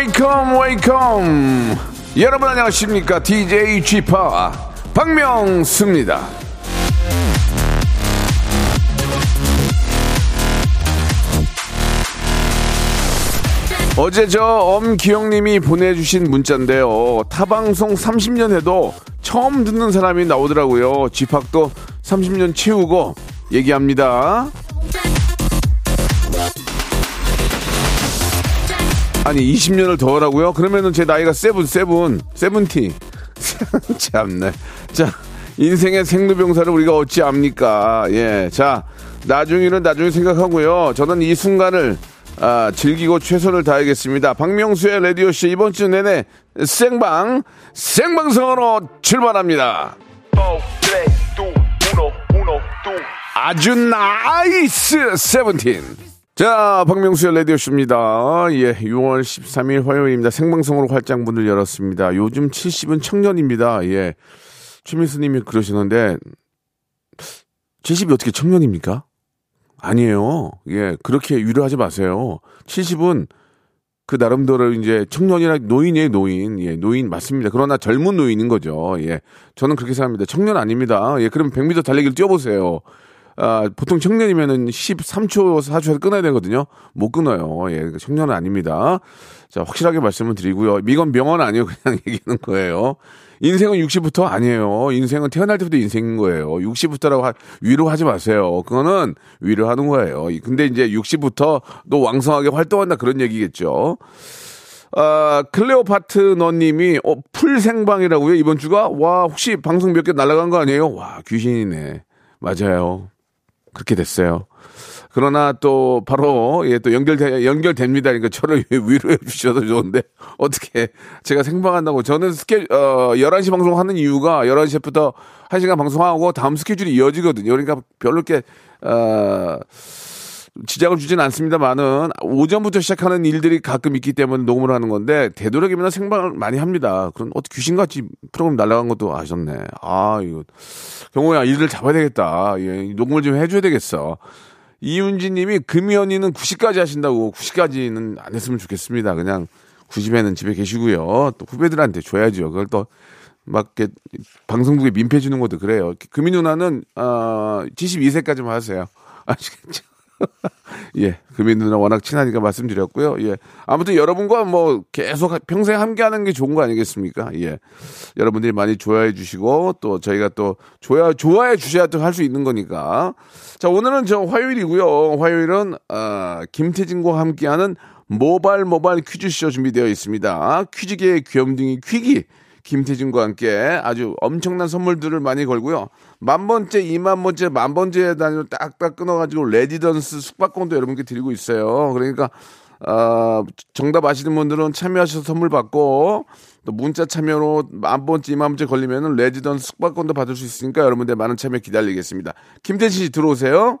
Welcome, welcome. 여러분 안녕하십니까? DJ Chip 박명수입니다. 어제 저 엄기영님이 보내주신 문자인데요. 타방송 30년 해도 처음 듣는 사람이 나오더라고요. 집합도 30년 채우고 얘기합니다. 아니 20년을 더 하라고요? 그러면은 제 나이가 seven seven seventy 참네. 자 인생의 생로병사를 우리가 어찌 압니까? 예, 자 나중에는 나중에 생각하고요. 저는 이 순간을 아, 즐기고 최선을 다하겠습니다. 박명수의 라디오쇼 이번 주 내내 생방, 생방송으로 출발합니다. 아주 nice seventeen. 자, 박명수의 라디오쇼입니다. 예, 6월 13일 화요일입니다. 생방송으로 활짝 문을 열었습니다. 요즘 70은 청년입니다. 예. 최민수님이 그러시는데, 70이 어떻게 청년입니까? 아니에요. 예, 그렇게 위로하지 마세요. 70은 그 나름대로 이제 청년이나 노인이에요, 노인. 예, 노인 맞습니다. 그러나 젊은 노인인 거죠. 예. 저는 그렇게 생각합니다. 청년 아닙니다. 예, 그럼 100m 달리기를 뛰어보세요. 아, 보통 청년이면은 13초, 4초에서 끊어야 되거든요. 못 끊어요. 예, 청년은 아닙니다. 자, 확실하게 말씀을 드리고요. 이건 명언 아니에요. 그냥 얘기하는 거예요. 인생은 60부터 아니에요. 인생은 태어날 때부터 인생인 거예요. 60부터라고 하, 위로하지 마세요. 그거는 위로하는 거예요. 근데 이제 60부터 또 왕성하게 활동한다 그런 얘기겠죠. 아, 클레오파트 너님이 어, full 생방이라고요 이번 주가 와 혹시 방송 몇 개 날라간 거 아니에요? 와 귀신이네. 맞아요. 그렇게 됐어요. 그러나 또 바로 예 또 연결돼 연결됩니다. 그러니까 저를 위로해 주셔도 좋은데 어떻게 제가 생방한다고 저는 스케 어 11시 방송하는 이유가 11시부터 1시간 방송하고 다음 스케줄이 이어지거든요. 그러니까 별로 이렇게 어 지장을 주진 않습니다만은 오전부터 시작하는 일들이 가끔 있기 때문에 녹음을 하는 건데 되도록이면 생방을 많이 합니다. 그럼 어떻게 귀신같이 프로그램 날라간 것도 아셨네. 아 이거 경호야 일을 잡아야 되겠다. 예, 녹음을 좀 해줘야 되겠어. 이윤지 님이 금연이는 90까지 하신다고 90까지는 안 했으면 좋겠습니다. 그냥 90에는 집에 계시고요. 또 후배들한테 줘야죠. 그걸 또 막 이렇게 방송국에 민폐 주는 것도 그래요. 금이 누나는 어 72세까지만 하세요. 아시겠죠? 예, 금이 누나 워낙 친하니까 말씀드렸고요. 예, 아무튼 여러분과 뭐 계속 평생 함께하는 게 좋은 거 아니겠습니까? 예, 여러분들이 많이 좋아해 주시고 또 저희가 또 좋아 좋아해 주셔야 또 할 수 있는 거니까. 자, 오늘은 저 화요일이고요. 화요일은 어, 김태진과 함께하는 모발 모발 퀴즈쇼 준비되어 있습니다. 퀴즈계의 귀염둥이 퀴기. 김태진과 함께 아주 엄청난 선물들을 많이 걸고요. 만 번째, 이만 번째, 만 번째 단위로 딱딱 끊어가지고 레지던스 숙박권도 여러분께 드리고 있어요. 그러니까 어, 정답 아시는 분들은 참여하셔서 선물 받고 또 문자 참여로 만 번째, 이만 번째 걸리면은 레지던스 숙박권도 받을 수 있으니까 여러분들 많은 참여 기다리겠습니다. 김태진 씨 들어오세요.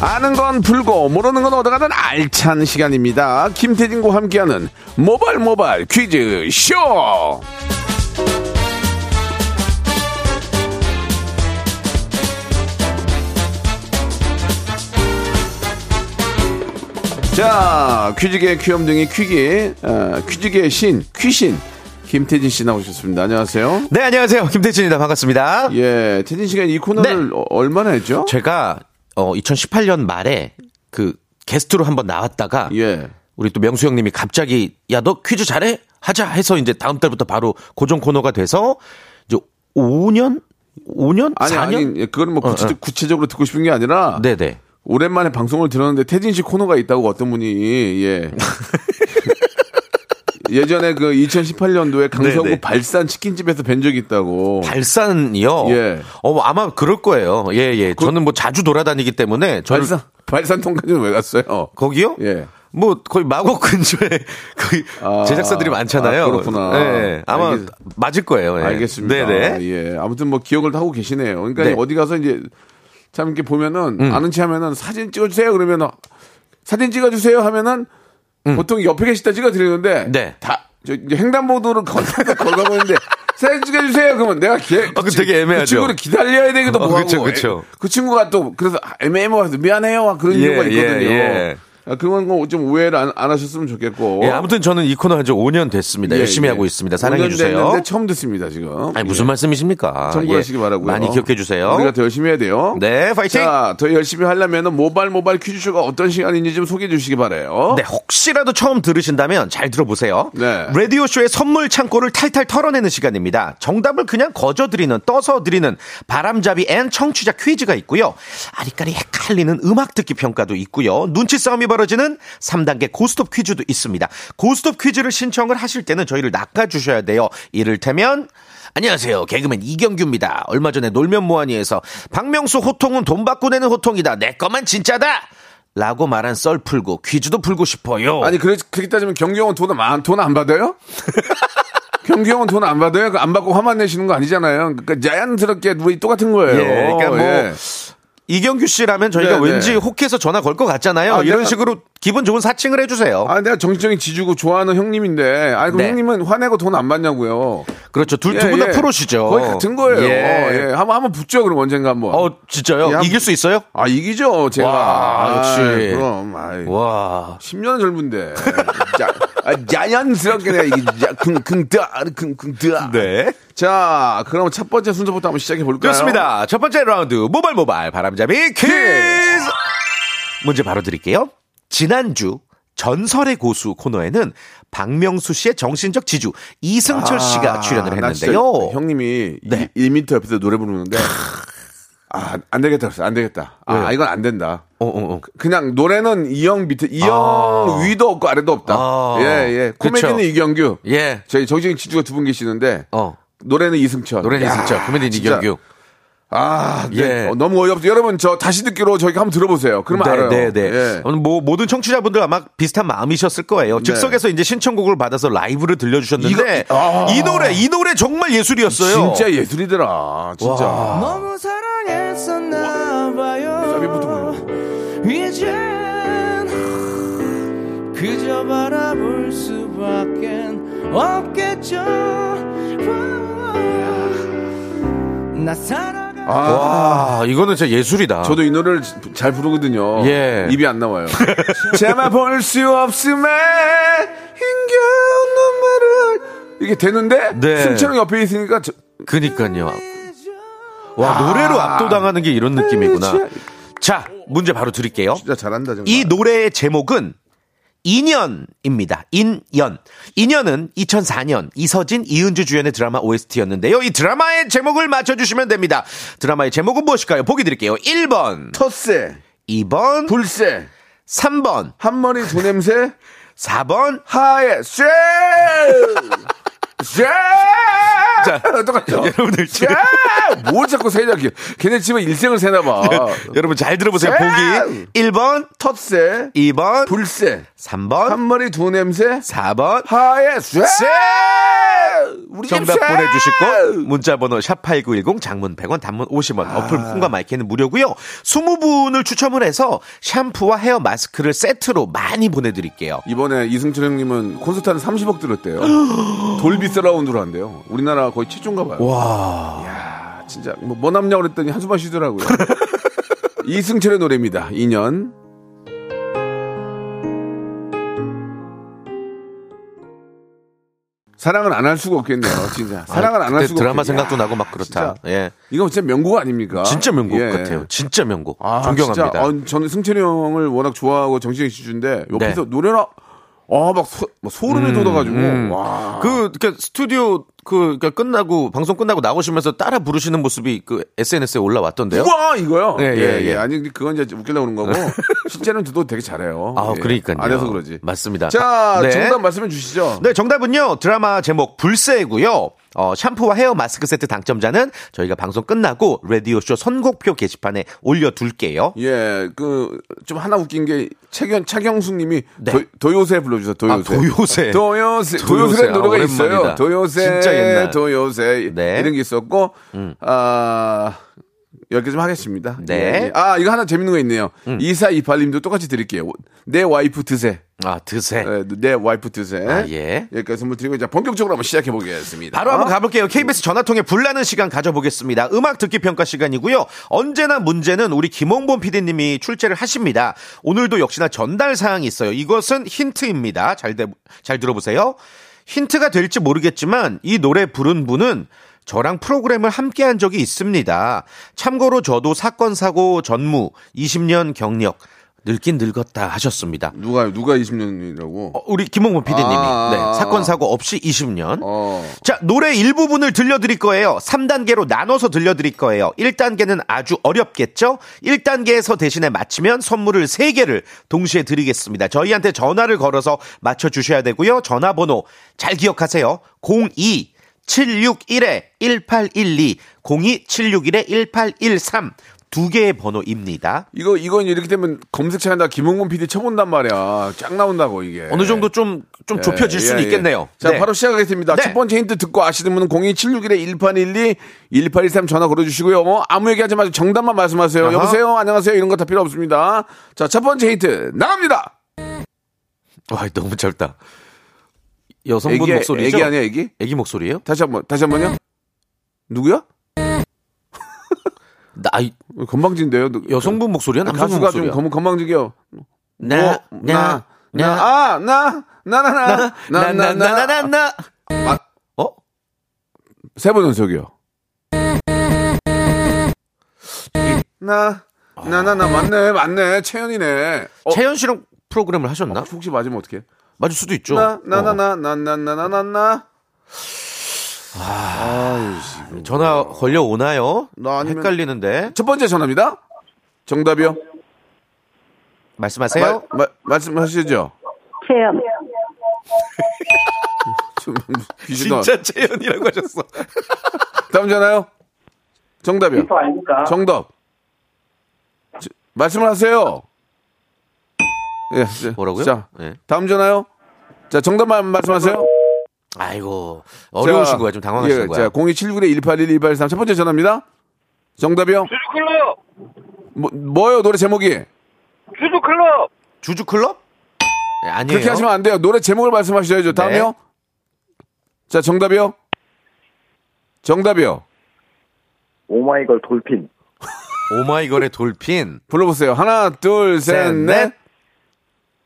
아는 건 풀고 모르는 건 얻어가는 알찬 시간입니다. 김태진과 함께하는 모발 모발 퀴즈 쇼. 자 퀴즈계 귀염둥이 퀴기 어, 퀴즈계 신 퀴신 김태진 씨 나오셨습니다. 안녕하세요. 네, 안녕하세요. 김태진입니다. 반갑습니다. 예, 태진 씨가 이 코너를 네. 어, 얼마나 했죠? 제가 어 2018년 말에 그 게스트로 한번 나왔다가 예. 우리 또 명수 형님이 갑자기 야 너 퀴즈 잘해? 하자 해서 이제 다음 달부터 바로 고정 코너가 돼서 이제 5년 5년 아니 4년 아니 예, 그건 뭐 어, 구체, 어. 구체적으로 듣고 싶은 게 아니라 네네 오랜만에 방송을 들었는데 태진 씨 코너가 있다고 어떤 분이 예. 예전에 그 2018년도에 강서구 네네. 발산 치킨집에서 뵌 적이 있다고. 발산이요? 예. 어, 아마 그럴 거예요. 예, 예. 저는 뭐 자주 돌아다니기 때문에 발산 발산 통까지는 왜 갔어요? 거기요? 예. 뭐 거의 마곡 근처에 거의 아, 제작사들이 많잖아요. 아, 그렇구나. 예, 예. 아마 알겠- 맞을 거예요. 예. 알겠습니다. 네네. 예. 아무튼 뭐 기억을 하고 계시네요. 그러니까 네. 어디 가서 이제 참 이렇게 보면은 음. 아는 체 하면은 사진 찍어주세요 그러면 사진 찍어주세요 하면은 보통 옆에 계시다 찍어 드리는데 음. 네. 다저 이제 횡단보도를 건너서 걸어가고 있는데 사진 찍어주세요 그러면 내가 기, 아, 그 되게 애매하죠. 그 친구를 기다려야 되기도 어, 뭐하고 그쵸, 그쵸. 그 친구가 또 그래서 애매모호해서 미안해요 그런 예, 경우가 있거든요. 예, 예. 아, 그런 거 좀 오해를 안, 안 하셨으면 좋겠고. 예, 아무튼 저는 이 코너 한 지 5년 됐습니다. 예, 열심히 예. 하고 있습니다. 사랑해 5년 주세요. 처음 듣습니다 지금. 아니 무슨 예. 말씀이십니까? 참고하시기 예, 바라고요. 많이 기억해 주세요. 우리가 더 열심히 해야 돼요. 네, 파이팅! 자, 더 열심히 하려면 모발 모발 퀴즈쇼가 어떤 시간인지 좀 소개해 주시기 바래요. 네, 혹시라도 처음 들으신다면 잘 들어보세요. 네. 라디오 쇼의 선물 창고를 탈탈 털어내는 시간입니다. 정답을 그냥 거저 드리는, 떠서 드리는 바람잡이 and 청취자 퀴즈가 있고요. 아리까리 헷갈리는 음악 듣기 평가도 있고요. 눈치 싸움이 벌어지는 3단계 고스톱 퀴즈도 있습니다. 고스톱 퀴즈를 신청을 하실 때는 저희를 낚아주셔야 돼요. 이를테면, 안녕하세요. 개그맨 이경규입니다. 얼마 전에 놀면 뭐하니에서 박명수 호통은 돈 받고 내는 호통이다. 내 거만 진짜다. 라고 말한 썰 풀고 퀴즈도 풀고 싶어요. 아니 그래 그렇게 따지면 경경은 돈안돈안 받아요? 경경은 돈 안 받아요? 안 받고 화만 내시는 거 아니잖아요. 그러니까 자연스럽게 우리 똑같은 거예요. 예, 그러니까 뭐 예. 이경규 씨라면 저희가 네, 네. 왠지 혹해서 전화 걸 것 같잖아요. 아, 이런 내가- 식으로 기분 좋은 사칭을 해주세요. 아, 내가 정신적인 지주고 좋아하는 형님인데, 아, 그럼 네. 형님은 화내고 돈 안 받냐고요. 그렇죠. 둘, 예, 두분다 예. 프로시죠. 거의 같은 거예요. 예. 예. 한번, 한번 붙죠, 그럼 언젠가 한번. 어, 진짜요? 예, 한- 이길 수 있어요? 아, 이기죠, 제가. 와, 역시. 아이, 그럼, 아이. 와. 10년은 젊은데. 자, 아, 자연스럽게 내가 이게, 자, 쿵쿵따, 쿵쿵따. 네. 자, 그럼 첫 번째 순서부터 한번 시작해 볼까요? 좋습니다. 첫 번째 라운드 모발 모발 바람잡이 퀴즈. 문제 바로 드릴게요. 지난주 전설의 고수 코너에는 박명수 씨의 정신적 지주 이승철 씨가 출연을 아, 나 진짜 했는데요. 형님이 네. 1m 옆에서 노래 부르는데, 아, 안 되겠다, 그랬어. 안 되겠다. 아, 왜요? 이건 안 된다. 어, 어, 어. 그냥 노래는 이형 밑에 이형 아. 위도 없고 아래도 없다. 아. 예, 예. 코미디는 그쵸. 이경규. 예. 저희 정신 지주가 두 분 계시는데 어. 노래는 이승철. 노래는 야, 이승철, 코미디는 진짜. 이경규. 아, 네. 예. 어, 너무 어이없죠. 여러분 저 다시 듣기로 저희가 한번 들어보세요. 그러면 알아요. 네, 네. 예. 오늘 뭐 모든 청취자분들 아마 비슷한 마음이셨을 거예요. 즉석에서 이제 신청곡을 받아서 라이브를 들려주셨는데 이거- 아. 이 노래 이 노래 정말 예술이었어요. 진짜 예술이더라. 진짜. 너무 사랑 했었나 봐요 사비부터 부르고. 이젠 그저 바라볼 수밖에 없겠죠 나 살아가 아, 와 이거는 진짜 예술이다. 저도 이 노래를 잘 부르거든요. 예. 입이 안 나와요. 제만 볼수 없음에 힘겨운 눈물을 이게 되는데 네. 승철은 옆에 있으니까 저- 그니까요. 와 노래로 압도당하는 게 이런 느낌이구나. 자 문제 바로 드릴게요. 진짜 잘한다 정말. 이 노래의 제목은 인연입니다. 인연. 인연은 2004년 이서진, 이은주 주연의 드라마 OST였는데요. 이 드라마의 제목을 맞춰주시면 됩니다. 드라마의 제목은 무엇일까요? 보기 드릴게요. 1번, 텃세, 2번, 불세, 3번, 한 머리 두 냄새, 4번. 하에 쇠, 쇠. 자, 똑같죠. 여러분들 쇠. 뭘 자꾸 세냐? 걔- 걔네 집에 일생을 세나 봐. 여러분 잘 들어보세요. 쎄! 보기 1번, 텃세, 2번, 불세, 3번, 한머리 두 냄새, 4번. 하에 쇠. 우리 집 정답 쇠! 보내주실 거 문자번호 샵8910 장문 100원 단문 50원 아. 어플 콩과 마이크는 무료고요 20분을 추첨을 해서 샴푸와 헤어 마스크를 세트로 많이 보내드릴게요 이번에 이승철 형님은 콘서트 한 30억 들었대요. 돌비 서라운드로 한대요. 우리나라 거의 최초인가 봐요. 와 야, 진짜 뭐, 뭐 남냐 그랬더니 한숨만 쉬더라고요. 이승철의 노래입니다. 2년. 사랑은 안할 수가 없겠네요, 진짜. 사랑은 안할 그때 수가 드라마 없겠- 생각도 야, 나고 막 그렇다 진짜. 예 이거 진짜 명곡 아닙니까? 진짜 명곡 예. 같아요 진짜 명곡 아, 존경합니다 진짜, 어, 저는 승철이 형을 워낙 좋아하고 정신이 지주인데 옆에서 네. 노래나 아, 막, 소, 막 소름이 돋아가지고 음. 와. 그, 그 스튜디오 그, 그러니까 끝나고, 방송 끝나고 나오시면서 따라 부르시는 모습이 그 SNS에 올라왔던데요? 우와 이거요. 예, 예, 예. 아니 그건 이제 웃기려고 그런 거고 실제는 저도 되게 잘해요. 아, 예. 그러니까요. 안 해서 그러지. 맞습니다. 자 네. 정답 말씀해 주시죠. 네, 정답은요. 드라마 제목 불새고요. 어, 샴푸와 헤어 마스크 세트 당첨자는 저희가 방송 끝나고 라디오쇼 선곡표 게시판에 올려둘게요. 예, 그 좀 하나 웃긴 게 최경 차경숙 님이 도, 도요새 불러주세요. 도요새. 네. 아, 도요새. 도요새. 도요새. 도요새라는 노래가 아, 있어요. 도요새. 진짜 옛날. 도요새. 네. 음. 이런 게 있었고 아. 여기까지 좀 하겠습니다. 네. 음. 예, 예. 아, 이거 하나 재밌는 거 있네요. 이사이팔님도 똑같이 드릴게요. 내 와이프 드세. 아, 드세. 예, 내 와이프 드세. 아, 예. 여기까지 선물 드리고 이제 본격적으로 한번 시작해 보겠습니다. 바로 한번 가볼게요. KBS 전화통에 불나는 시간 가져보겠습니다. 음악 듣기 평가 시간이고요. 언제나 문제는 우리 김홍범 PD님이 출제를 하십니다. 오늘도 역시나 전달 사항이 있어요. 이것은 힌트입니다. 잘, 대- 잘 들어보세요. 힌트가 될지 모르겠지만 이 노래 부른 분은 저랑 프로그램을 함께 한 적이 있습니다. 참고로 저도 사건, 사고, 전무, 20년 경력, 늙긴 늙었다 하셨습니다. 누가 누가 20년이라고? 어, 우리 김홍범 PD님이 아, 네, 아, 사건, 아. 사고 없이 20년. 어. 자, 노래 일부분을 들려드릴 거예요. 3단계로 나눠서 들려드릴 거예요. 1단계는 아주 어렵겠죠? 1단계에서 대신에 맞히면 선물을 3개를 동시에 드리겠습니다. 저희한테 전화를 걸어서 맞춰주셔야 되고요. 전화번호 잘 기억하세요. 02 761-1812, 02-761-1813. 두 개의 번호입니다. 이거 이건 이렇게 되면 검색창에 다 김홍곤 PD 쳐본단 말이야. 쫙 나온다고 이게. 어느 정도 좀, 좀 예, 좁혀질 수는 예, 예. 있겠네요. 자, 네. 바로 시작하겠습니다. 네. 첫 번째 힌트 듣고 아시는 분은 02761-1812, 1813 전화 걸어 주시고요. 어, 아무 얘기 하지 마시고 정답만 말씀하세요. 아하. 여보세요? 안녕하세요? 이런 거 다 필요 없습니다. 자, 첫 번째 힌트 나갑니다. 와, 너무 짧다. 여성분 목소리죠? 애기 아니야, 애기? 애기 목소리예요? 다시 한 번, 다시 한 번요? 누구야? 나이 건방진데요? 누- 여성분 목소리야? 남성분 가수가 좀 목소리야? 건방, 건방지게요. 나, 뭐, 나, 나, 나. 아, 나, 나, 나, 나, 나, 나, 나, 나, 나 나 나 나 나. 아. 어? 세 번 연속이요. 나, 나, 나, 나, 맞네, 맞네, 채연이네. 어, 채연 씨랑 프로그램을 하셨나? 혹시 맞으면 어떡해? 맞을 수도 있죠. 나, 나, 나, 어. 나, 나, 나, 나, 나, 나, 나. 전화 걸려 오나요? 나 아니면- 헷갈리는데. 첫 번째 전화입니다. 정답이요? 말씀하세요. 마, 마, 말씀하시죠. 귀신아. 진짜 채연이라고 하셨어. 다음 전화요. 정답이요. 정답. 저, 말씀을 하세요. 예. 자, 뭐라고요? 자, 예. 다음 전화요. 자, 정답만 말씀하세요. 아이고 어려우신 자, 거야 좀 당황하신 예, 거야. 자, 02791-181-183. 첫 번째 전화입니다. 정답이요? 주주클럽! 뭐, 뭐요, 노래 제목이? 주주클럽! 주주 클럽? 네, 아니에요. 그렇게 하시면 안 돼요. 노래 제목을 말씀하셔야죠. 다음이요? 네. 자, 정답이요? 정답이요. 오마이걸 돌핀. 오마이걸의 돌핀. 불러보세요. 하나, 둘, 셋, 셋, 넷.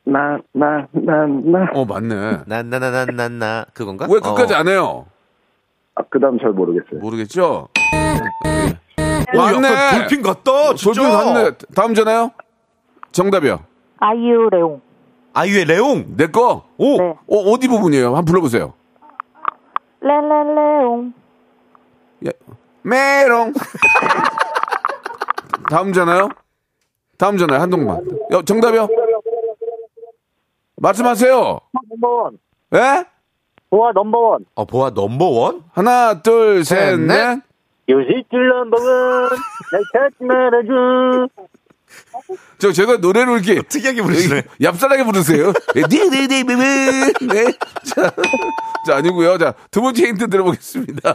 넷. 나, 나, 나, 나. 어, 맞네. 나나나나나나 그건가? 왜 끝까지 어. 안 해요? 아, 그 다음 잘 모르겠어요. 모르겠죠? 오, 맞네. 약간 dolphin 같다. 진짜. dolphin 맞네. 다음 전화요? 정답이요. 아이유 레옹. 아이유의 레옹. 내 거? 오. 네. 어, 어디 부분이에요? 한번 불러보세요. 레레레옹. 예. 메롱. 다음 전화요? 다음 전화요, 한동만. 여, 정답이요? 말씀하세요. Number one. 예? 보아 Number one. 어 보아 Number one? 하나, 둘, 셋, 셋, 넷. 넷. 요시줄 넘버원. 날 찾지 말아줘. 저, 제가 노래를 이렇게. 특이하게 부르시네. 얍살하게 부르세요. 네네네네. 네. 자, 자, 아니고요 자, 두 번째 힌트 들어보겠습니다.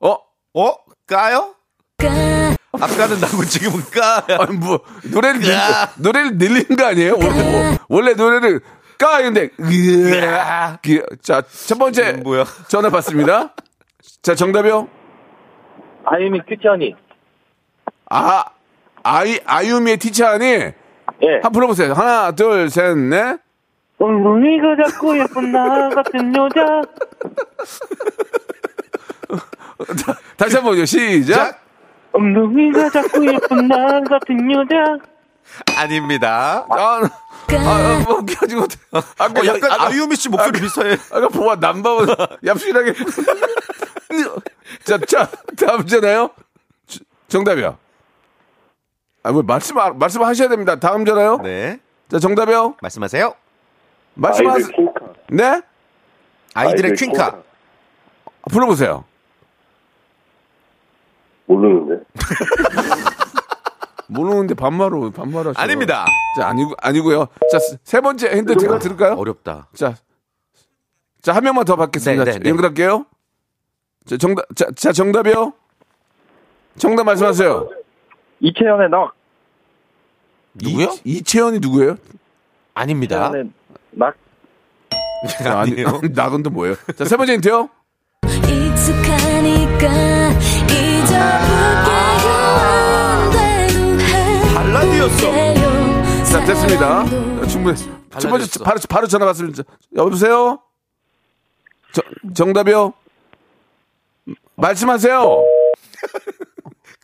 어? 어? 까요? 아까는 나고 지금은 까야. 아니, 뭐, 노래를, 늘, 야. 노래를 늘리는 거 아니에요? 원래, 원래 노래를 까, 근데, 으아. 그, 자, 첫 번째. 뭐야? 전화 받습니다. 자, 정답이요? 아유미 큐티언이. 아, 아이, 아유미의 티차니. 예. 한번 불러보세요. 하나, 둘, 셋, 넷. 엉덩이가 자꾸 예쁜 나 같은 여자. 다시 한 번요. 시작. 엉덩이가 자꾸 예쁜 나 같은 여자. 아닙니다. 아, 아, 뭐, 가지고. 아까 어, 약간 아까- 아유미 씨 목소리 비슷해. 아까 보아 남바원 얍실하게. 자, 자, 다음잖아요. 정답이요. 아, 뭐 말씀 말씀하셔야 됩니다. 다음 전화요. 네. 자, 정답이요. 말씀하세요. 말씀하세요. 아이들. 네? 아이들의 아이들 퀸카. 불러보세요. 모르는데. 모르는데 반말로 반말하죠. 아닙니다. 자, 아니고 아니고요. 자, 세 번째 힌트 드- 들을까요? 어렵다. 자, 자, 한 명만 더 받겠습니다. 네, 네, 네. 연결할게요. 자, 정답, 자, 자, 정답이요? 정답 말씀하세요. 이채연의 낙. 누구요? 이, 이채연이 누구예요? 아닙니다. 이채연의 낙. 자, 아니, 아니에요. 나건도 뭐예요? 자, 세 번째 힌트요? 익숙하니까 해 발라드였어. 자, 됐습니다. 자, 충분히. 첫 번째. 바로, 바로 전화 받습니다. 여보세요? 저, 정답이요? 말씀하세요.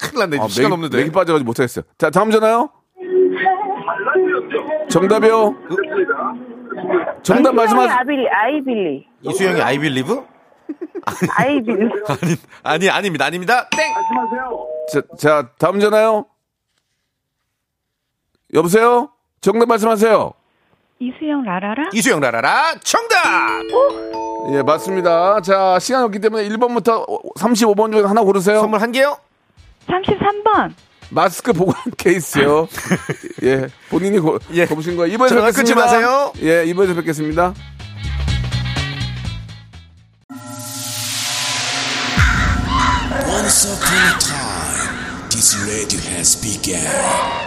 큰일 났네. 아, 시간 맥이- 없는데. 맥이 빠져가지고 못하겠어요. 자, 다음 전화요? 정답이요? 정답 말씀하세요. 아빌리, 아이빌리. I believe? 아이빌리. 아니, 아니, 아닙니다. 아닙니다. 땡! 자, 자, 다음 전화요? 여보세요? 정답 말씀하세요. 이수영 라라라? 이수영 라라라 정답! 예, 맞습니다. 자, 시간 없기 때문에 1번부터 35번 중에 하나 고르세요. 선물 한 개요? 33번. 마스크 보관 케이스요. 예, 본인이 고, 예. 고르신 거예요. 이번에 전화 뵙겠습니다. 끊지 마세요. 예, 이번에 뵙겠습니다. Once upon a time, this radio has begun.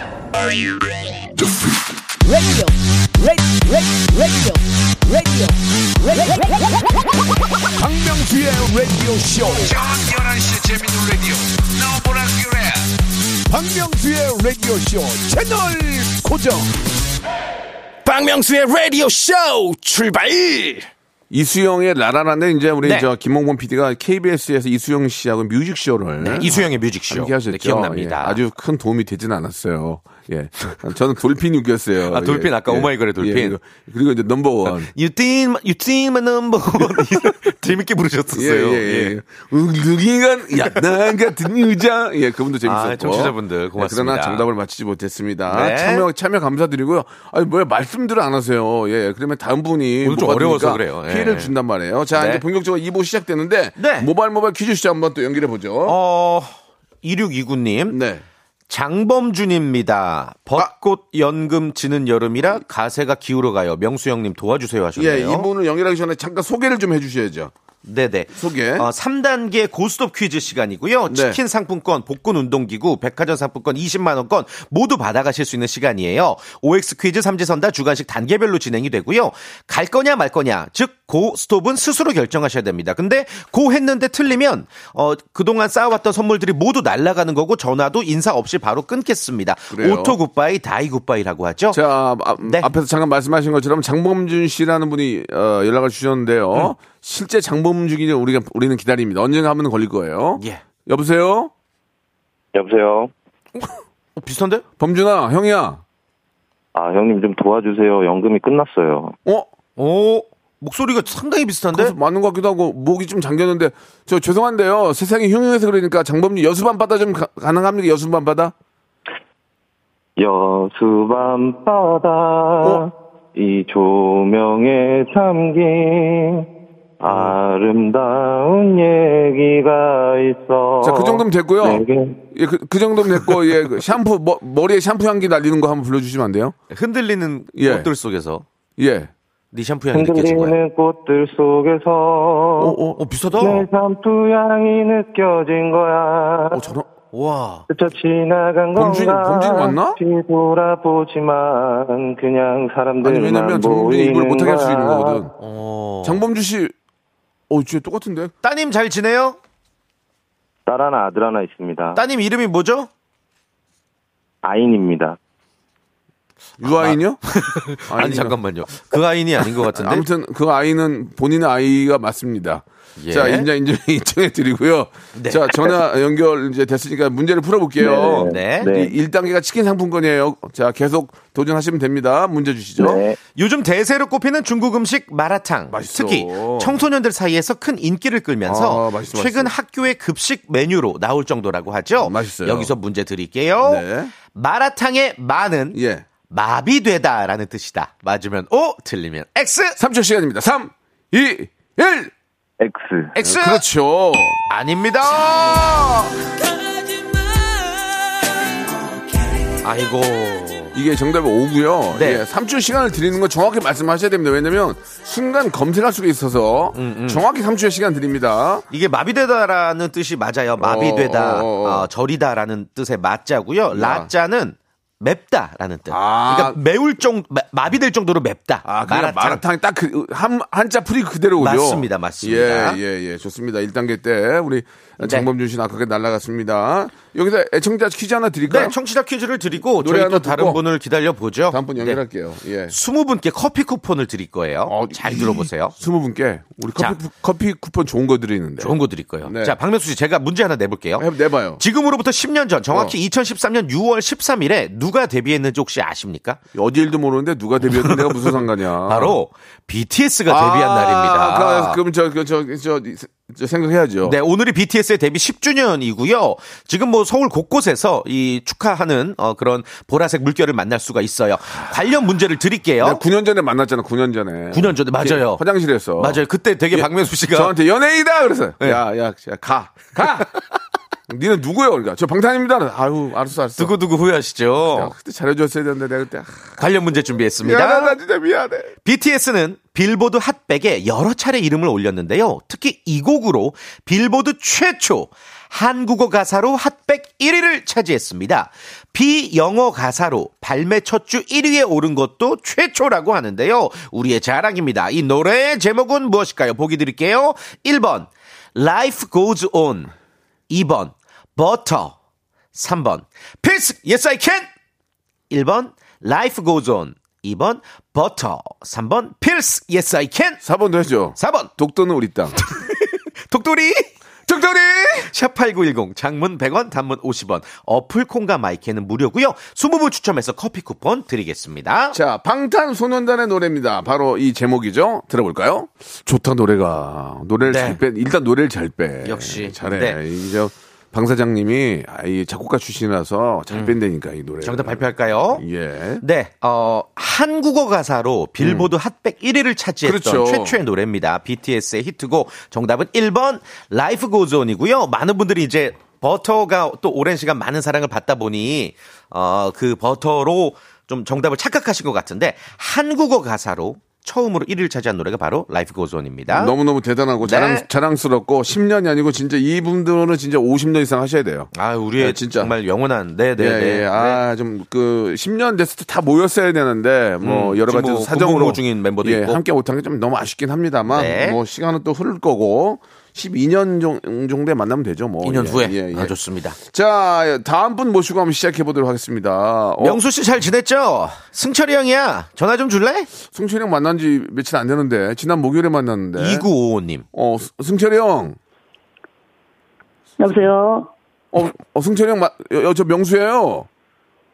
박명수의 라디오 쇼. 박명수의 라디오 쇼 채널 고정. 박명수의 라디오 쇼 출발 이수영의 라라라인데 이제 우리 네. 저 김홍곤 PD가 KBS에서 이수영 씨하고 뮤직쇼를 네, 이수영의 뮤직쇼. 함께 하셨죠. 네, 기억납니다. 예, 아주 큰 도움이 되진 않았어요. 예. 저는 돌핀 웃겼어요. 아, 돌핀, 아까 오마이걸의 돌핀. 그리고, 그리고 이제 넘버원. My number one. 재밌게 부르셨었어요. 예, 예, 예. 누군가, 야, 나 같은 여자. 예, 그분도 재밌었고. 아, 청취자분들 고맙습니다. 네, 그러나 정답을 맞히지 못했습니다. 네. 참여, 참여 감사드리고요. 아니, 뭐야, 말씀들을 안 하세요. 예, 그러면 다음 분이. 오늘 좀 어려워서 그래요. 예. 피해를 준단 말이에요. 자, 네. 이제 본격적으로 2부 시작되는데. 네. 모바일 모바일 퀴즈 시작 한번 또 연결해 보죠. 어, 2629님. 네. 장범준입니다. 벚꽃 연금 지는 여름이라 가세가 기울어 가요. 명수 형님 도와주세요 하셨네요. 예, 이분을 연결하기 전에 잠깐 소개를 좀 해주셔야죠. 네네. 소개. 어, 3단계 고스톱 퀴즈 시간이고요. 네. 치킨 상품권, 복근 운동기구, 백화점 상품권 20만원권 모두 받아가실 수 있는 시간이에요. OX 퀴즈 삼지선다 주관식 단계별로 진행이 되고요. 갈 거냐 말 거냐, 즉, 고스톱은 스스로 결정하셔야 됩니다. 근데 고 했는데 틀리면, 어, 그동안 쌓아왔던 선물들이 모두 날아가는 거고 전화도 인사 없이 바로 끊겠습니다. 그래요. auto goodbye, die goodbye라고 하죠. 자, 아, 네. 앞에서 잠깐 말씀하신 것처럼 장범준 씨라는 분이 어, 연락을 주셨는데요. 음. 실제 장범준이 우리가 우리는 기다립니다. 언젠가 한번 걸릴 거예요. 예. 여보세요? 여보세요. 어, 비슷한데? 범준아, 형이야. 아 형님 좀 도와주세요. 연금이 끝났어요. 어? 오, 목소리가 상당히 비슷한데? 맞는 것 같기도 하고 목이 좀 잠겼는데 저 죄송한데요. 세상이 흉흉해서 그러니까 장범준 여수밤 바다 좀 가, 가능합니까? 여수밤 바다? 여수 밤바다 어? 이 조명에 담긴 아름다운 얘기가 있어. 자, 그 정도면 됐고요. 내게 예, 그, 그 정도면 됐고 예, 그 샴푸 머, 머리에 샴푸 향기 날리는 거 한번 불러주시면 안 돼요? 흔들리는 예. 꽃들 속에서 예. 네 샴푸 향이 느껴진 거야. 흔들리는 꽃들 속에서 어, 어, 어, 비슷하다. 내 샴푸 향이 느껴진 거야. 어, 저런. 와. 스쳐 지나간 범준이- 건가 범준이 맞나? 뒤돌아보지만 그냥 사람들만 아니 왜냐면 입을 보이는 못하게 할 수 있는. 거거든. 어. 장범준 씨, 어, 진짜 똑같은데? 따님 잘 지내요? 딸 하나 아들 하나 있습니다. 따님 이름이 뭐죠? 아인입니다. 유아인이요? 아니, 아니요. 잠깐만요. 그 아이는 아닌 것 같은데. 아무튼 그 아이는 본인의 아이가 맞습니다. 예. 자, 인자 인정 인정해 드리고요. 네. 자, 전화 연결 이제 됐으니까 문제를 풀어볼게요. 네. 네. 이 1단계가 치킨 상품권이에요. 자, 계속 도전하시면 됩니다. 문제 주시죠. 네. 요즘 대세로 꼽히는 중국 음식 마라탕. 맛있어. 특히 청소년들 사이에서 큰 인기를 끌면서 아, 맛있어, 최근 맛있어. 학교의 급식 메뉴로 나올 정도라고 하죠. 맛있어요. 여기서 문제 드릴게요. 네. 마라탕의 마는 예. 마비되다라는 뜻이다. 맞으면 O, 틀리면 X. 3초 시간입니다. 3, 2, 1. X. X. 그렇죠. 아닙니다. 아이고. 이게 정답이 오고요. 네. 예, 3초 시간을 드리는 건 정확히 말씀하셔야 됩니다. 왜냐면 순간 검색할 수가 있어서 음, 정확히 3초의 시간 드립니다. 이게 마비되다라는 뜻이 맞아요. 마비되다, 어, 어, 어. 어, 절이다라는 뜻의 마자고요. 라자는 맵다라는 뜻. 아. 그러니까 매울 정 마- 마비될 정도로 맵다. 아, 마라탕. 마라탕 딱 그, 한, 한자 풀이 그대로군요. 맞습니다, 맞습니다. 예, 예, 예. 좋습니다. 1단계 때 우리 네. 장범준 씨는 아깝게 날라갔습니다. 여기서 애청자 퀴즈 하나 드릴까요? 네, 청취자 퀴즈를 드리고 노래 저희 또 다른 분을 기다려 보죠. 다음 분 연결할게요. 예. 20분께 커피 쿠폰을 드릴 거예요. 어, 잘 들어보세요. 스무 분께 우리 커피, 자. 쿠- 커피 쿠폰 좋은 거 드리는데. 좋은 거 드릴 거예요. 네. 자, 박명수 씨, 제가 문제 하나 내 볼게요. 해, 내봐요. 지금으로부터 10년 전, 정확히 어. 2013년 6월 13일에 누가 데뷔했는지 혹시 아십니까? 어디 일도 모르는데 누가 데뷔했는데 내가 무슨 상관이야. 바로 BTS가 데뷔한 아, 날입니다. 그, 그럼 저, 그, 저, 저, 저 생각해야죠. 네, 오늘이 BTS의 데뷔 10주년이고요. 지금 뭐 서울 곳곳에서 이 축하하는 어, 그런 보라색 물결을 만날 수가 있어요. 관련 문제를 드릴게요. 내가 9년 전에 만났잖아, 9년 전에. 9년 전에 맞아요. 화장실에서. 맞아요. 그때 되게 예, 박명수 씨가 저한테 연예인이다! 그래서. 네. 야, 야, 야, 가! 가! 니는 누구예요? 그러니까. 저 방탄입니다. 아유, 알았어, 알았어. 두고두고 야, 후회하시죠. 그때 잘해줬어야 되는데 내가 그때. 아, 관련 문제 준비했습니다. 미안하다, 진짜 미안해. BTS는 빌보드 핫백에 여러 차례 이름을 올렸는데요. 특히 이 곡으로 빌보드 최초 한국어 가사로 핫백 1위를 차지했습니다. 비영어 가사로 발매 첫 주 1위에 오른 것도 최초라고 하는데요. 우리의 자랑입니다. 이 노래의 제목은 무엇일까요? 보기 드릴게요. 1번 Life Goes On 2번 Butter 3번 필스 Yes I Can 1번 Life Goes On 2번 Butter 3번 필스 Yes I Can 4번도 해줘. 4번 독도는 우리 땅. 독도리 독도리! 샵8910 장문 100원 단문 50원 어플 콩과 마이크는 무료고요 20분 추첨해서 커피 쿠폰 드리겠습니다 자, 방탄소년단의 노래입니다. 바로 이 제목이죠. 들어볼까요? 좋다, 노래가. 노래를 네. 잘 빼, 일단 노래를 잘 빼. 역시. 잘해. 네. 이제 방 사장님이 아, 이 작곡가 출신이라서 잘 뺀다니까, 이 노래. 음. 정답 발표할까요? 예. 네, 어, 한국어 가사로 빌보드 핫백 1위를 차지했던 그렇죠. 최초의 노래입니다. BTS의 히트곡. 정답은 1번 Life Goes On이고요. 많은 분들이 이제 버터가 또 오랜 시간 많은 사랑을 받다 보니 어, 그 버터로 좀 정답을 착각하신 것 같은데 한국어 가사로 처음으로 1위를 차지한 노래가 바로 Life Goes On입니다. 너무너무 대단하고 네. 자랑, 자랑스럽고 10년이 아니고 진짜 이분들은 진짜 50년 이상 하셔야 돼요. 아, 우리의 네, 진짜. 정말 영원한 네, 네, 예, 네. 예. 아, 좀, 그, 10년 됐을 때 다 모였어야 되는데, 뭐, 음, 여러 가지 뭐 사정으로. 중인 멤버도 예, 있고. 함께 못한 게 좀 너무 아쉽긴 합니다만, 네. 뭐, 시간은 또 흐를 거고, 12년 정도에 만나면 되죠, 뭐. 2년 예, 후에 예, 예. 아, 좋습니다. 자, 다음 분 모시고 한번 시작해 보도록 하겠습니다. 어, 명수 씨 잘 지냈죠? 승철이 형이야. 전화 좀 줄래? 승철이 형 만난 지 며칠 안 되는데, 지난 목요일에 만났는데. 2955님. 어, 스- 승철이 형. 여보세요? 어, 어 승철이 형, 마, 여, 여, 저 명수예요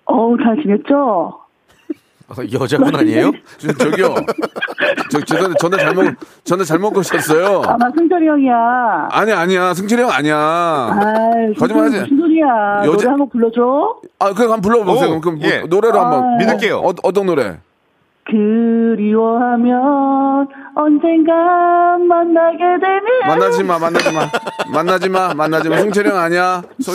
어우, 잘 지냈죠? 어, 여자분 아니에요? 저, 저기요. 저, 죄송한데 전화 잘못, 전화 잘못 거셨어요. 아, 나 승철이 형이야. 아니, 아니야. 승철이 형 아니야. 아이, 거짓말 하지. 무슨 소리야. 여자- 노래 한곡 불러줘? 아, 그럼 한번 불러보세요. 오, 그럼 뭐, 예. 노래로 한번. 아, 믿을게요. 어, 어떤 노래? 그리워하면 언젠가 만나게 되면. 만나지 마, 만나지 마. 만나지 마, 만나지 마. 승철이 형 아니야. 소-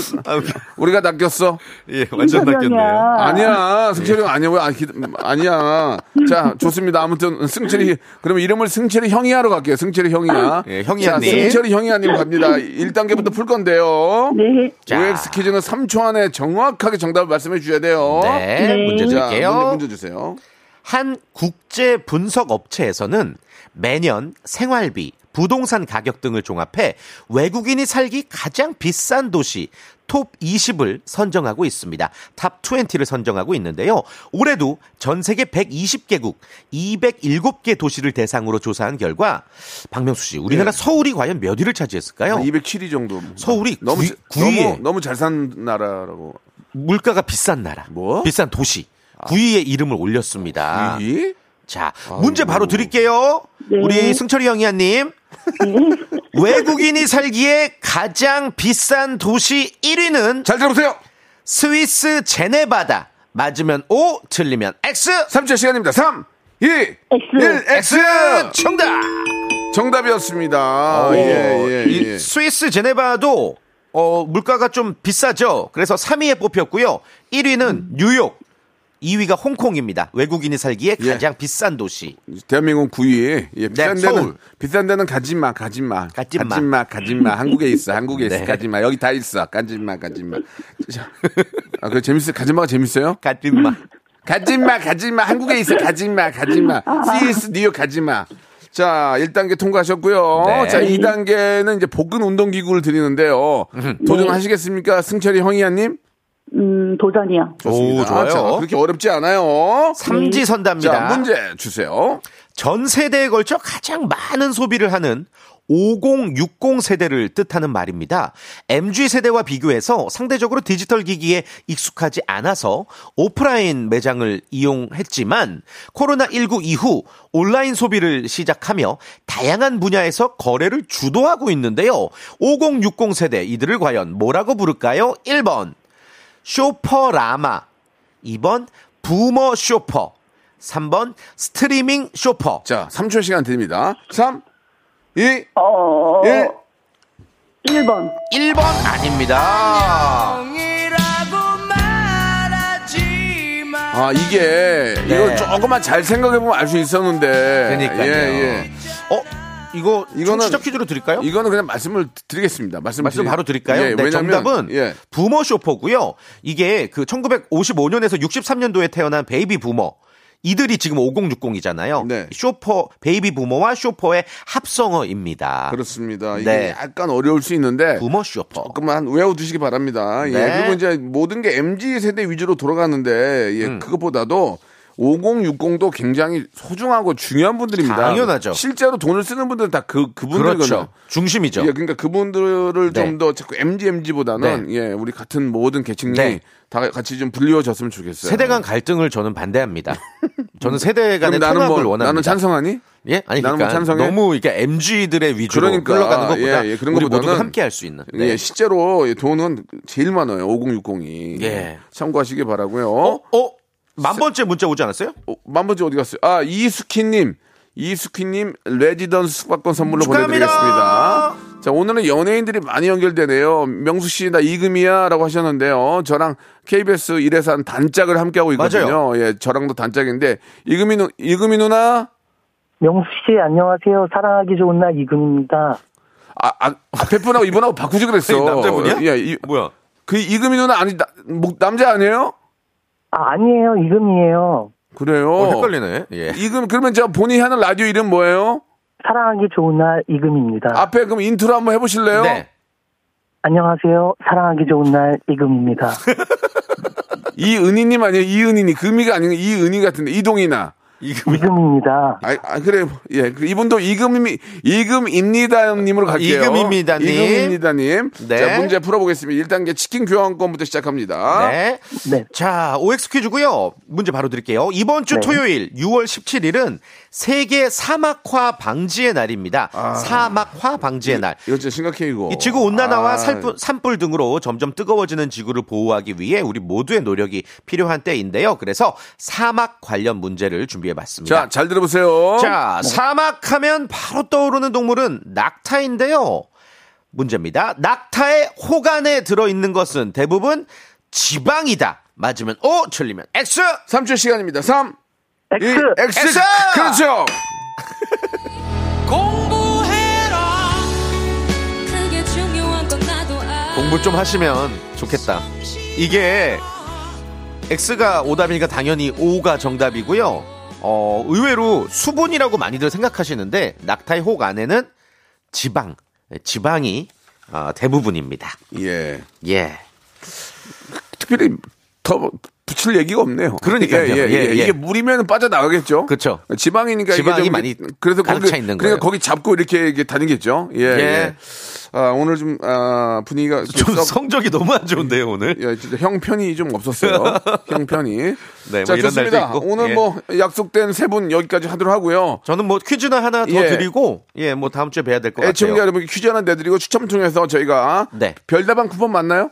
우리가 낚였어. 예, 승철이 형이야. 아니야. 승철이 형 아니야. 왜, 아, 기, 아니야. 자, 좋습니다. 아무튼, 승철이, 그러면 이름을 승철이 형이야로 갈게요. 승철이 형이야. 예, 형이야님. 자, 승철이 형이야님 갑니다. 1단계부터 풀 건데요. 네. 자. OX 퀴즈는 3초 안에 정확하게 정답을 말씀해 주셔야 돼요. 네, 네. 문제 자, 드릴게요. 문제, 문제 주세요. 한 국제 분석 업체에서는 매년 생활비, 부동산 가격 등을 종합해 외국인이 살기 가장 비싼 도시 top 20을 선정하고 있습니다. top 20를 선정하고 있는데요. 올해도 전 세계 120개국 207개 도시를 대상으로 조사한 결과 박명수 씨, 우리나라 네. 서울이 과연 몇 위를 차지했을까요? 207위 정도. 서울이 너무 구위- 구위에. 너무 너무 잘 산 나라라고. 물가가 비싼 나라. 뭐? 비싼 도시. 9위에 이름을 올렸습니다. 위? 자, 문제 바로 드릴게요. 네. 우리 승철이 형이야님. 외국인이 살기에 가장 비싼 도시 1위는 잘 들어보세요. 스위스 제네바다. 맞으면 O, 틀리면 X. 3초 시간입니다. 3, 2, X. 1, X. 정답. 정답이었습니다. 오, 예, 예, 이 예. 스위스 제네바도 어, 물가가 좀 비싸죠. 그래서 3위에 뽑혔고요. 1위는 뉴욕. 2위가 홍콩입니다. 외국인이 살기에 예. 가장 비싼 도시. 대한민국 9위. 예, 비싼 네, 데는 서울. 비싼 데는 가지 마, 가지 마. 가지 마. 가지 마, 가지 마. 한국에 있어. 한국에 있어. 네. 가지 마. 여기 다 있어. 가지 마, 가지 마. 자, 아, 그 재밌어요. 가지 마가 재밌어요? 가지 마. 가지 마, 가지 마. 한국에 있어. 가지 마, 가지 마. 스위스, 뉴욕 가지 마. 자, 1단계 통과하셨고요. 네. 자, 2단계는 이제 복근 운동기구를 드리는데요. 도전하시겠습니까? 승철이 형이야님? 음, 도전이요. 좋습니다. 오, 좋아요. 자, 그렇게 어렵지 않아요. 삼지선답니다. 자, 문제 주세요. 전 세대에 걸쳐 가장 많은 소비를 하는 5060 세대를 뜻하는 말입니다. MG 세대와 비교해서 상대적으로 디지털 기기에 익숙하지 않아서 오프라인 매장을 이용했지만 코로나19 이후 온라인 소비를 시작하며 다양한 분야에서 거래를 주도하고 있는데요. 5060 세대 이들을 과연 뭐라고 부를까요? 1번 shopperama 2번 boomer shopper 3번 streaming shopper 자, 3초 시간 드립니다. 3, 2, 어, 1. 1번. 1번 아닙니다. 아, 이게, 네. 이거 조금만 잘 생각해보면 알 수 있었는데. 그러니까요. 예, 예. 어 이거 이거는- 청취자 퀴즈로 드릴까요? 이거는 그냥 말씀을 드리겠습니다. 말씀 말씀 바로 드릴까요? 예, 네, 왜냐면, 정답은 예. boomer shopper고요. 이게 그 1955년에서 63년도에 태어난 baby boomer. 이들이 지금 5060이잖아요. 네. 쇼퍼 베이비 부머와 쇼퍼의 합성어입니다. 그렇습니다. 이게 네. 약간 어려울 수 있는데. boomer shopper. 조금만 외워두시기 바랍니다. 예. 네. 그리고 이제 모든 게 MZ 세대 위주로 돌아가는데, 예, 음. 그것보다도 5060도 굉장히 소중하고 중요한 분들입니다. 당연하죠. 실제로 돈을 쓰는 분들은 다 그, 그분들거든요. 그렇죠. 중심이죠. 예, 그러니까 그분들을 네. 좀더 자꾸 MG, MG보다는 예, 우리 같은 모든 계층이 네. 다 같이 좀 불리워졌으면 좋겠어요. 세대 간 갈등을 저는 반대합니다. 저는 세대 간의 나는 뭐, 원합니다. 나는 찬성하니? 예? 아니 나는 그러니까 뭐 찬성해? 너무 이게 MG들의 위주로 그러니까, 흘러가는 것보다 예, 예, 그런 우리 것보다는 모두가 함께 할 수 있는. 네. 예, 실제로 돈은 제일 많아요. 5060이. 예. 참고하시기 바라고요. 어? 어? 만 번째 문자 오지 않았어요? 어, 만 번째 어디 갔어요? 아, 이수키님. 이수키님, 레지던스 숙박권 선물로 축하합니다. 보내드리겠습니다. 자, 오늘은 연예인들이 많이 연결되네요. 명수 씨, 나 이금이야. 라고 하셨는데요. 저랑 KBS 일에서 한 단짝을 함께 하고 있거든요. 맞아요. 예, 저랑도 단짝인데. 이금이, 누, 이금이 누나? 명수 씨, 안녕하세요. 사랑하기 좋은 날 이금입니다. 아, 아, 앞에 분하고 이분하고 바꾸지 그랬어. 남자분이야? 예, 이, 뭐야? 그 이금이 누나 아니, 나, 목- 남자 아니에요? 아, 아니에요. 이금이에요. 그래요. 어, 헷갈리네. 예. 이금, 그러면 저 본인이 하는 라디오 이름 뭐예요? 사랑하기 좋은 날 이금입니다. 앞에 그럼 인트로 한번 해보실래요? 네. 안녕하세요. 사랑하기 좋은 날 이금입니다. 이은희님 아니에요? 이은희님. 금이가 아니고 이은희 같은데. 이동이나. 이금입니다. 아, 아, 그래. 예. 그 이분도 이금이, 이금입니다님으로 갈게요. 이금입니다님. 이금입니다님. 네. 자, 문제 풀어보겠습니다. 1단계 치킨 교환권부터 시작합니다. 네. 네. 자, OX 퀴즈고요. 문제 바로 드릴게요. 이번 주 네. 토요일 6월 17일은 세계 사막화 방지의 날입니다. 사막화 방지의 날. 이거 진짜 심각해, 이거. 이 지구 온난화와 아, 살풀- 산불 등으로 점점 뜨거워지는 지구를 보호하기 위해 우리 모두의 노력이 필요한 때인데요. 그래서 사막 관련 문제를 준비해 봤습니다. 자, 잘 들어보세요. 자, 사막하면 바로 떠오르는 동물은 낙타인데요. 문제입니다. 낙타의 호간에 들어있는 것은 대부분 지방이다. 맞으면 O, 틀리면 X. 3초 시간입니다. 3, X. 2, X. X! 그렇죠. 그게 중요한 건 나도 알아 공부 좀 하시면 좋겠다. 이게 X가 오답이니까 당연히 O가 정답이고요. 어, 의외로 수분이라고 많이들 생각하시는데 낙타의 혹 안에는 지방, 지방이 어, 대부분입니다. 예. 예. 특별히 더 붙일 얘기가 없네요. 그러니까요. 예, 예, 예, 예. 예. 이게 물이면 빠져나가겠죠. 그쵸. 지방이니까 이게 지방이 좀 많이 그래서 가득 거기 차 있는 그러니까. 거기 잡고 이렇게, 이렇게 다니겠죠. 예. 예. 예. 아, 오늘 좀 아, 분위기가 좀 썩- 성적이 너무 안 좋은데요, 오늘. 예, 진짜 형편이 좀 없었어요. 형편이. 네, 뭐 자, 이런 좋습니다. 날도 있고. 오늘 예. 뭐 약속된 세 분 여기까지 하도록 하고요. 저는 뭐 퀴즈나 하나 더 예. 드리고, 예, 뭐 다음 주에 뵈야 될것 애청자 같아요. 여러분께 퀴즈 하나 내드리고 추첨 통해서 저희가 네. 별다방 쿠폰 맞나요?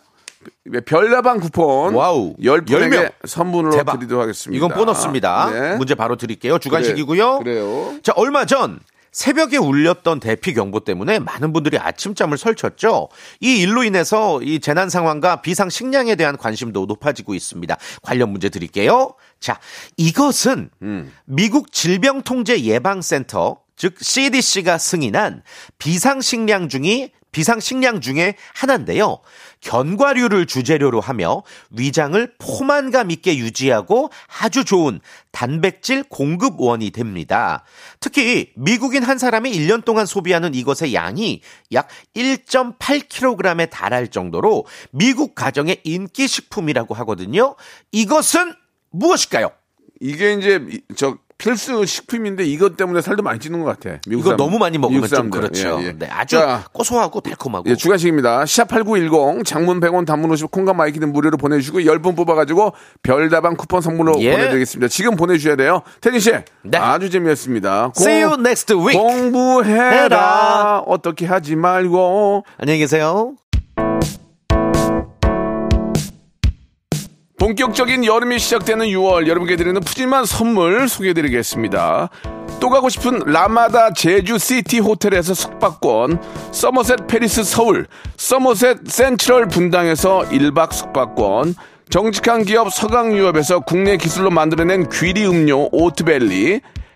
네, 별다방 쿠폰 wow. 10분에게 열 명. 선물로 대박. 드리도록 하겠습니다. 이건 보너스입니다. 네. 문제 바로 드릴게요. 주관식이고요. 그래, 그래 요. 자, 얼마 전 새벽에 울렸던 대피 경보 때문에 많은 분들이 아침잠을 설쳤죠. 이 일로 인해서 이 재난 상황과 비상 식량에 대한 관심도 높아지고 있습니다. 관련 문제 드릴게요. 자, 이것은 음. 미국 질병통제예방센터 즉 CDC가 승인한 비상식량 중이 비상식량 중에 하나인데요. 견과류를 주재료로 하며 위장을 포만감 있게 유지하고 아주 좋은 단백질 공급원이 됩니다. 특히 미국인 한 사람이 1년 동안 소비하는 이것의 양이 약 1.8kg에 달할 정도로 미국 가정의 인기 식품이라고 하거든요. 이것은 무엇일까요? 이게 이제 이- 저 필수 식품인데 이것 때문에 살도 많이 찌는 것 같아. 미국 이거 사람- 너무 많이 먹으면 좀. 그렇죠. 예, 예. 네, 아주 자, 고소하고 달콤하고. 예, 주관식입니다. 샵8910 장문 100원 단문 50 콩과 마이K는 무료로 보내주시고 10분 뽑아가지고 별다방 쿠폰 선물로 예. 보내드리겠습니다. 지금 보내주셔야 돼요. 태진 씨 네. 아주 재미였습니다. See you next week. 공부해라 해라. 어떻게 하지 말고 안녕히 계세요. 본격적인 여름이 시작되는 6월 여러분께 드리는 푸짐한 선물 소개해드리겠습니다. 또 가고 싶은 라마다 제주 시티 호텔에서 숙박권, 서머셋 팰리스 서울, 서머셋 센트럴 분당에서 1박 숙박권, 정직한 기업 서강유업에서 국내 기술로 만들어낸 귀리 음료 오트벨리,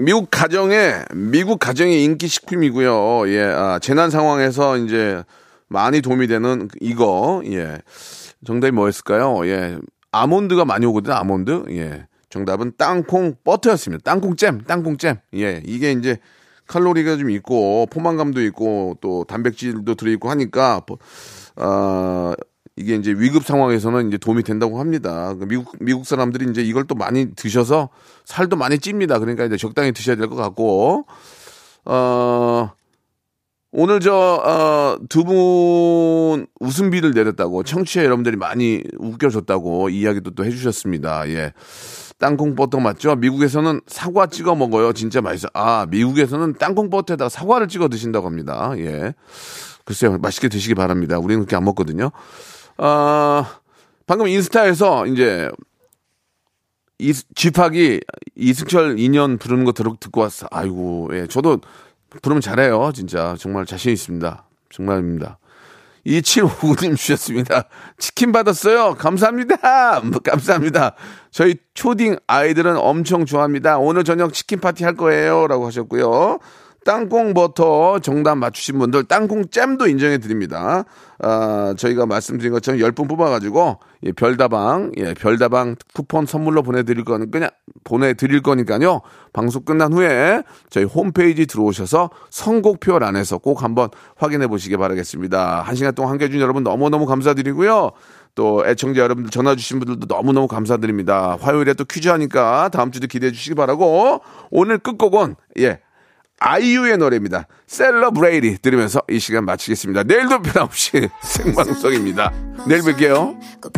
미국 가정에 미국 가정의 인기 식품이고요. 예, 아, 재난 상황에서 이제 많이 도움이 되는 이거. 예. 정답이 뭐였을까요? 예. 아몬드가 많이 오거든요. 아몬드. 예. 정답은 땅콩 버터였습니다. 땅콩잼, 땅콩잼. 예. 이게 이제 칼로리가 좀 있고 포만감도 있고 또 단백질도 들어 있고 하니까 어, 이게 이제 위급 상황에서는 이제 도움이 된다고 합니다. 그 미국 미국 사람들이 이제 이걸 또 많이 드셔서 살도 많이 찝니다. 그러니까 이제 적당히 드셔야 될 것 같고 어 오늘 저두 분 웃음비를 내렸다고 청취자 여러분들이 많이 웃겨줬다고 이야기도 또 해주셨습니다. 예. 땅콩 버터 맞죠? 미국에서는 사과 찍어 먹어요. 진짜 맛있어. 아, 미국에서는 땅콩 버터에다가 사과를 찍어 드신다고 합니다. 예. 글쎄요, 맛있게 드시기 바랍니다. 우리는 그렇게 안 먹거든요. 아, 방금 인스타에서 이제 이 쥐팍이 이승철 2년 부르는 거 들, 듣고 왔어. 아이고, 예. 저도 부르면 잘해요. 진짜. 정말 자신 있습니다. 정말입니다. 2759님 주셨습니다. 치킨 받았어요. 감사합니다. 뭐, 감사합니다. 저희 초딩 아이들은 엄청 좋아합니다. 오늘 저녁 치킨 파티 할 거예요. 라고 하셨고요. 땅콩 버터 정답 맞추신 분들 땅콩 잼도 인정해 드립니다. 아, 저희가 말씀드린 것처럼 10분 뽑아가지고 예, 별다방, 예, 별다방 쿠폰 선물로 보내드릴 거는 그냥 보내드릴 거니까요. 방송 끝난 후에 저희 홈페이지 들어오셔서 선곡표란에서 꼭 한번 확인해 보시기 바라겠습니다. 한 시간 동안 함께 해준 여러분 너무너무 감사드리고요. 또 애청자 여러분들 전화 주신 분들도 너무너무 감사드립니다. 화요일에 또 퀴즈 하니까 다음 주도 기대해 주시기 바라고 오늘 끝곡은 예 아이유의 노래입니다. 셀러브레이리 들으면서 이 시간 마치겠습니다. 내일도 변함없이 생방송입니다. 내일 뵐게요. 그